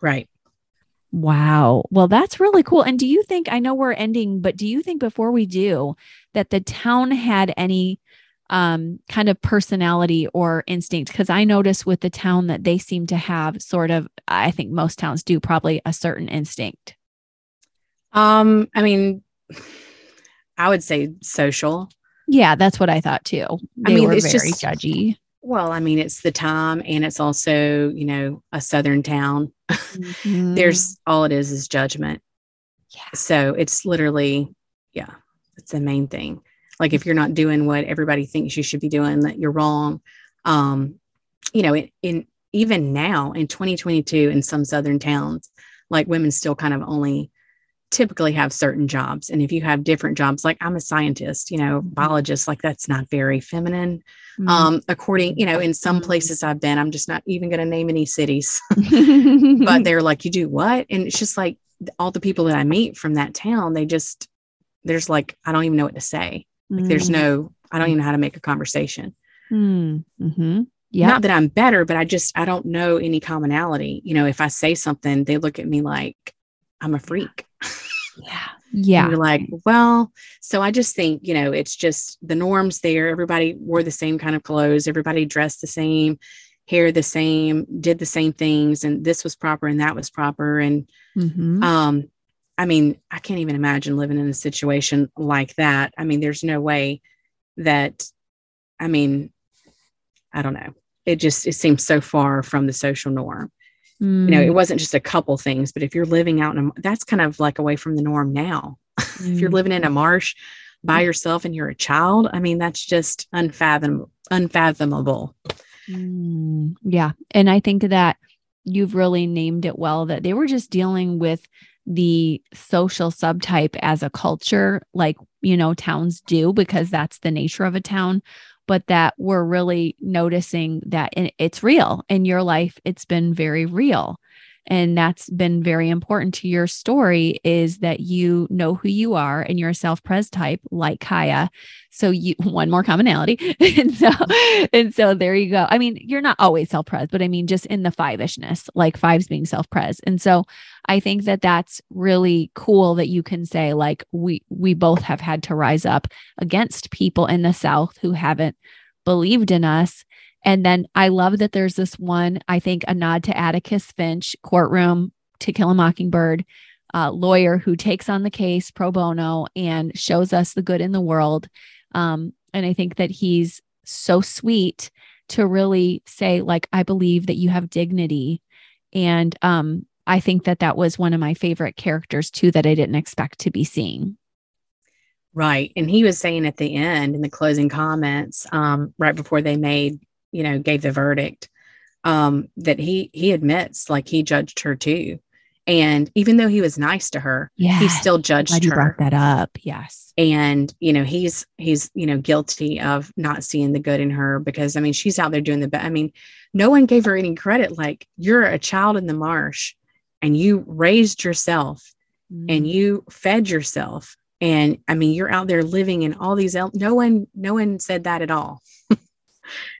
Right. Wow. Well, that's really cool. And do you think, I know we're ending, but do you think before we do that the town had any um, kind of personality or instinct because I notice with the town that they seem to have sort of, I think most towns do probably a certain instinct. Um, I mean, I would say social. Yeah, that's what I thought too. They I mean, it's very just, judgy. Well, I mean, it's the time and it's also, you know, a southern town. Mm-hmm. There's all it is is judgment. Yeah. So it's literally, yeah, it's the main thing like if you're not doing what everybody thinks you should be doing that you're wrong. Um you know in, in even now in 2022 in some southern towns like women still kind of only typically have certain jobs. And if you have different jobs like i'm a scientist you know biologist like that's not very feminine. Mm-hmm. um according you know in some mm-hmm. places i've been i'm just not even going to name any cities. But they're like you do what? And it's just like all the people that i meet from that town they just there's like i don't even know what to say like mm. there's no, I don't even know how to make a conversation. Mm. Mm-hmm. Yeah. Not that I'm better, but I just, I don't know any commonality. You know, if I say something, they look at me like I'm a freak. Yeah. Yeah. And you're like, well, so I just think, you know, it's just the norms there. Everybody wore the same kind of clothes, everybody dressed the same, hair the same, did the same things, and this was proper and that was proper. And mm-hmm. um, I mean, I can't even imagine living in a situation like that. I mean, there's no way that, I mean, I don't know. It just, it seems so far from the social norm. Mm. You know, it mm. wasn't just a couple things, but if you're living out in a, that's kind of like away from the norm now. Mm. if you're living in a marsh by yourself and you're a child, I mean, that's just unfathomable, unfathomable. Mm. Yeah. And I think that you've really named it well that they were just dealing with the social subtype as a culture, like, you know, towns do, because that's the nature of a town, but that we're really noticing that it's real in your life. It's been very real and that's been very important to your story is that you know who you are and you're a self-pres type like Kya. So you one more commonality. and so and so there you go. I mean, you're not always self-pres, but I mean just in the five-ishness, like fives being self-pres. And so I think that that's really cool that you can say like we we both have had to rise up against people in the south who haven't believed in us and then I love that there's this one, I think, a nod to Atticus Finch, courtroom to kill a mockingbird, uh, lawyer who takes on the case pro bono and shows us the good in the world. Um, and I think that he's so sweet to really say, like, I believe that you have dignity. And um, I think that that was one of my favorite characters too that I didn't expect to be seeing. Right. And he was saying at the end in the closing comments, um, right before they made you know, gave the verdict, um, that he he admits like he judged her too. And even though he was nice to her, yes. he still judged her. brought that up. Yes. And you know, he's he's you know guilty of not seeing the good in her because I mean she's out there doing the best. I mean, no one gave her any credit. Like you're a child in the marsh, and you raised yourself, mm. and you fed yourself, and I mean you're out there living in all these. El- no one, no one said that at all.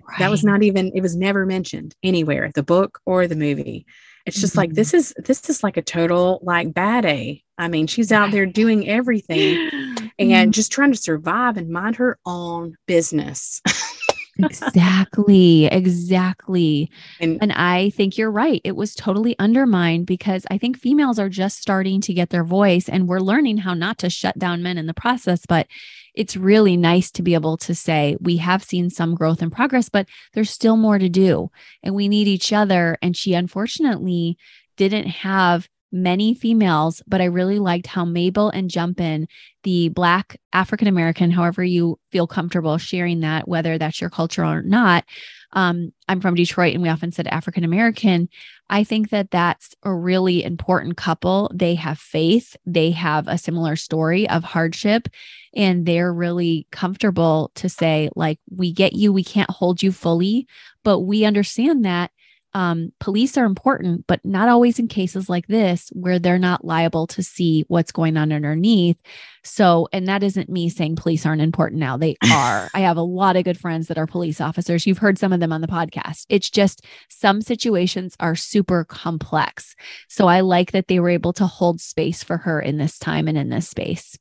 Right. That was not even, it was never mentioned anywhere, the book or the movie. It's just mm-hmm. like this is this is like a total like bad A. I mean, she's out there doing everything and mm. just trying to survive and mind her own business. exactly exactly. And, and i think you're right it was totally undermined because i think females are just starting to get their voice and we're learning how not to shut down men in the process but it's really nice to be able to say we have seen some growth and progress but there's still more to do and we need each other and she unfortunately didn't have many females, but I really liked how Mabel and Jumpin', the Black African American, however you feel comfortable sharing that, whether that's your culture or not. Um, I'm from Detroit and we often said African American. I think that that's a really important couple. They have faith, they have a similar story of hardship, and they're really comfortable to say, like, we get you, we can't hold you fully, but we understand that um, police are important, but not always in cases like this where they're not liable to see what's going on underneath. So, and that isn't me saying police aren't important now. They are. I have a lot of good friends that are police officers. You've heard some of them on the podcast. It's just some situations are super complex. So I like that they were able to hold space for her in this time and in this space.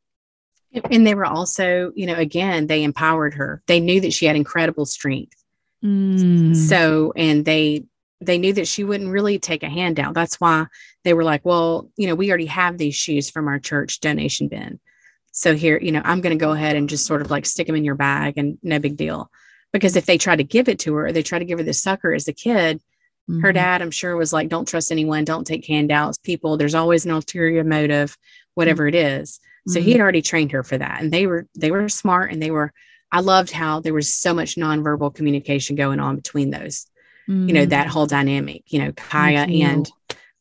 And they were also, you know, again, they empowered her. They knew that she had incredible strength. Mm. So, and they they knew that she wouldn't really take a handout. That's why they were like, well, you know, we already have these shoes from our church donation bin. So here, you know, I'm going to go ahead and just sort of like stick them in your bag and no big deal. Because if they try to give it to her, they try to give her the sucker as a kid, mm-hmm. her dad, I'm sure, was like, don't trust anyone, don't take handouts, people. There's always an ulterior motive, whatever mm-hmm. it is. So mm-hmm. he had already trained her for that. And they were, they were smart and they were, I loved how there was so much nonverbal communication going on between those mm. you know that mm. whole dynamic you know kya and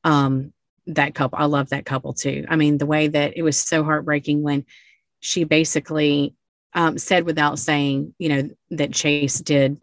um that couple i love that couple too i mean the way that it was so heartbreaking when she basically um, said without saying you know that chase did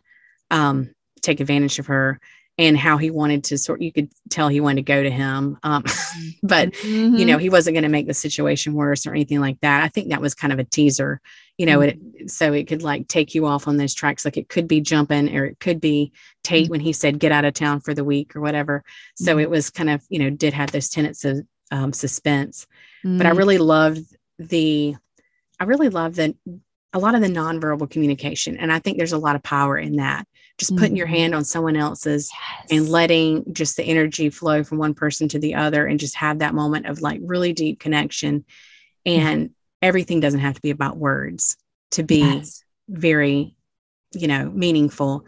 um, take advantage of her and how he wanted to sort you could tell he wanted to go to him um, but mm-hmm. you know he wasn't going to make the situation worse or anything like that i think that was kind of a teaser you know mm-hmm. it so it could like take you off on those tracks like it could be Jumpin' or it could be tate mm-hmm. when he said get out of town for the week or whatever so mm-hmm. it was kind of you know did have those tenets of um, suspense but i mm. really loved the i really love the a lot of the nonverbal communication and i think there's a lot of power in that just putting mm-hmm. your hand on someone else's yes. and letting just the energy flow from one person to the other and just have that moment of like really deep connection and mm-hmm. Everything doesn't have to be about words to be yes. very you know meaningful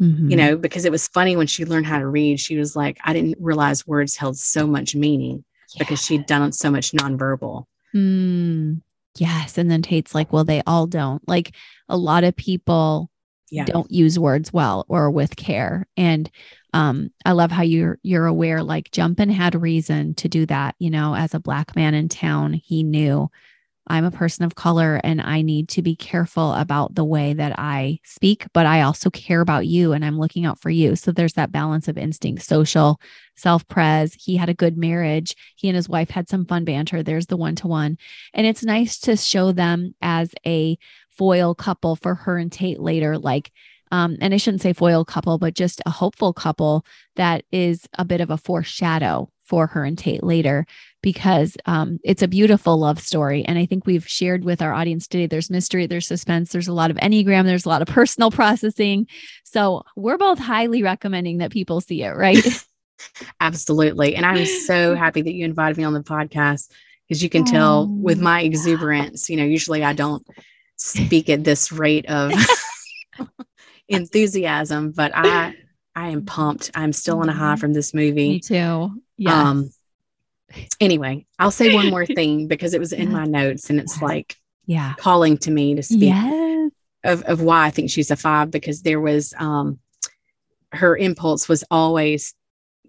mm-hmm. you know because it was funny when she learned how to read she was like i didn't realize words held so much meaning yes. because she'd done so much nonverbal mm. yes and then tate's like well they all don't like a lot of people yeah. don't use words well or with care. And um, I love how you're you're aware. Like Jumpin' had reason to do that. You know, as a black man in town, he knew I'm a person of color and I need to be careful about the way that I speak, but I also care about you and I'm looking out for you. So there's that balance of instinct, social, self pres. He had a good marriage. He and his wife had some fun banter. There's the one to one. And it's nice to show them as a foil couple for her and Tate later, like, um, and I shouldn't say foil couple, but just a hopeful couple that is a bit of a foreshadow for her and Tate later because um, it's a beautiful love story. And I think we've shared with our audience today there's mystery, there's suspense, there's a lot of Enneagram, there's a lot of personal processing. So we're both highly recommending that people see it, right? Absolutely. And I'm so happy that you invited me on the podcast because you can tell with my exuberance, you know, usually I don't speak at this rate of enthusiasm, but I I am pumped. I'm still on a high mm-hmm. from this movie. Me too. Yeah. Um anyway, I'll say one more thing because it was in my notes and it's like yeah, calling to me to speak yes. of, of why I think she's a five because there was um her impulse was always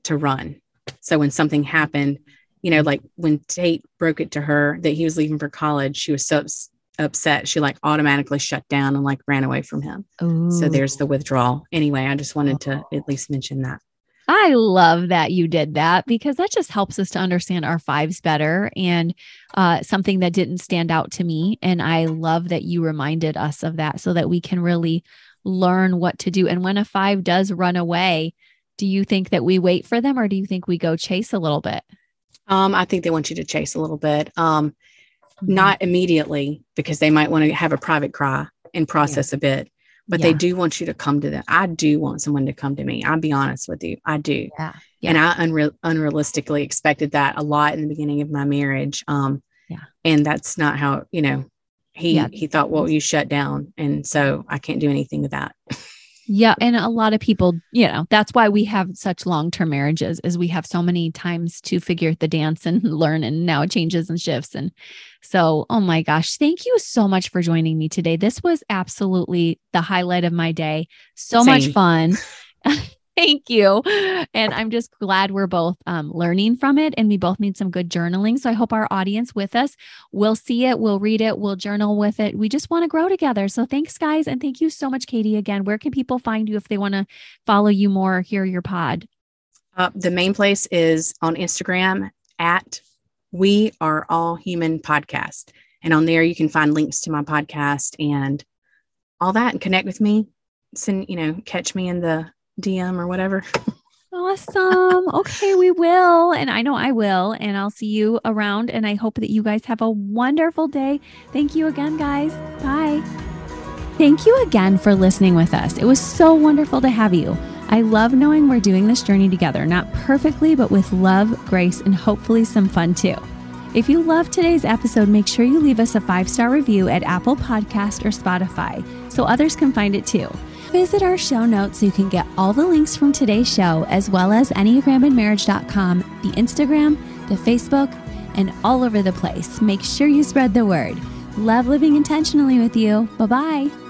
to run. So when something happened, you know, like when Tate broke it to her that he was leaving for college, she was so upset, she like automatically shut down and like ran away from him. Ooh. So there's the withdrawal. Anyway, I just wanted to at least mention that. I love that you did that because that just helps us to understand our fives better and uh, something that didn't stand out to me. And I love that you reminded us of that so that we can really learn what to do. And when a five does run away, do you think that we wait for them or do you think we go chase a little bit? Um, I think they want you to chase a little bit. Um. Not immediately because they might want to have a private cry and process yeah. a bit but yeah. they do want you to come to them. I do want someone to come to me. I'll be honest with you. I do. Yeah. and i unre- unrealistically expected that a lot in the beginning of my marriage um yeah. and that's not how you know he he thought well you shut down. And so i can't do anything with that Yeah. And a lot of people, you know, that's why we have such long term marriages, is we have so many times to figure the dance and learn. And now it changes and shifts. And so, oh my gosh, thank you so much for joining me today. This was absolutely the highlight of my day. So Same. much fun. Thank you. And I'm just glad we're both um, learning from it and we both need some good journaling. So I hope our audience with us will see it, will read it, will journal with it. We just want to grow together. So thanks, guys. And thank you so much, Katie. Again, where can people find you if they want to follow you more, hear your pod? Uh, the main place is on Instagram at We Are All Human Podcast. And on there, you can find links to my podcast and all that and connect with me. Send, you know, catch me in the DM or whatever. Awesome. okay, we will. And I know I will. And I'll see you around. And I hope that you guys have a wonderful day. Thank you again, guys. Bye. Thank you again for listening with us. It was so wonderful to have you. I love knowing we're doing this journey together, not perfectly, but with love, grace, and hopefully some fun too. If you loved today's episode, make sure you leave us a five star review at Apple Podcast or Spotify so others can find it too. Visit our show notes so you can get all the links from today's show, as well as EnneagramandMarriage.com, the Instagram, the Facebook, and all over the place. Make sure you spread the word. Love living intentionally with you. Bye bye.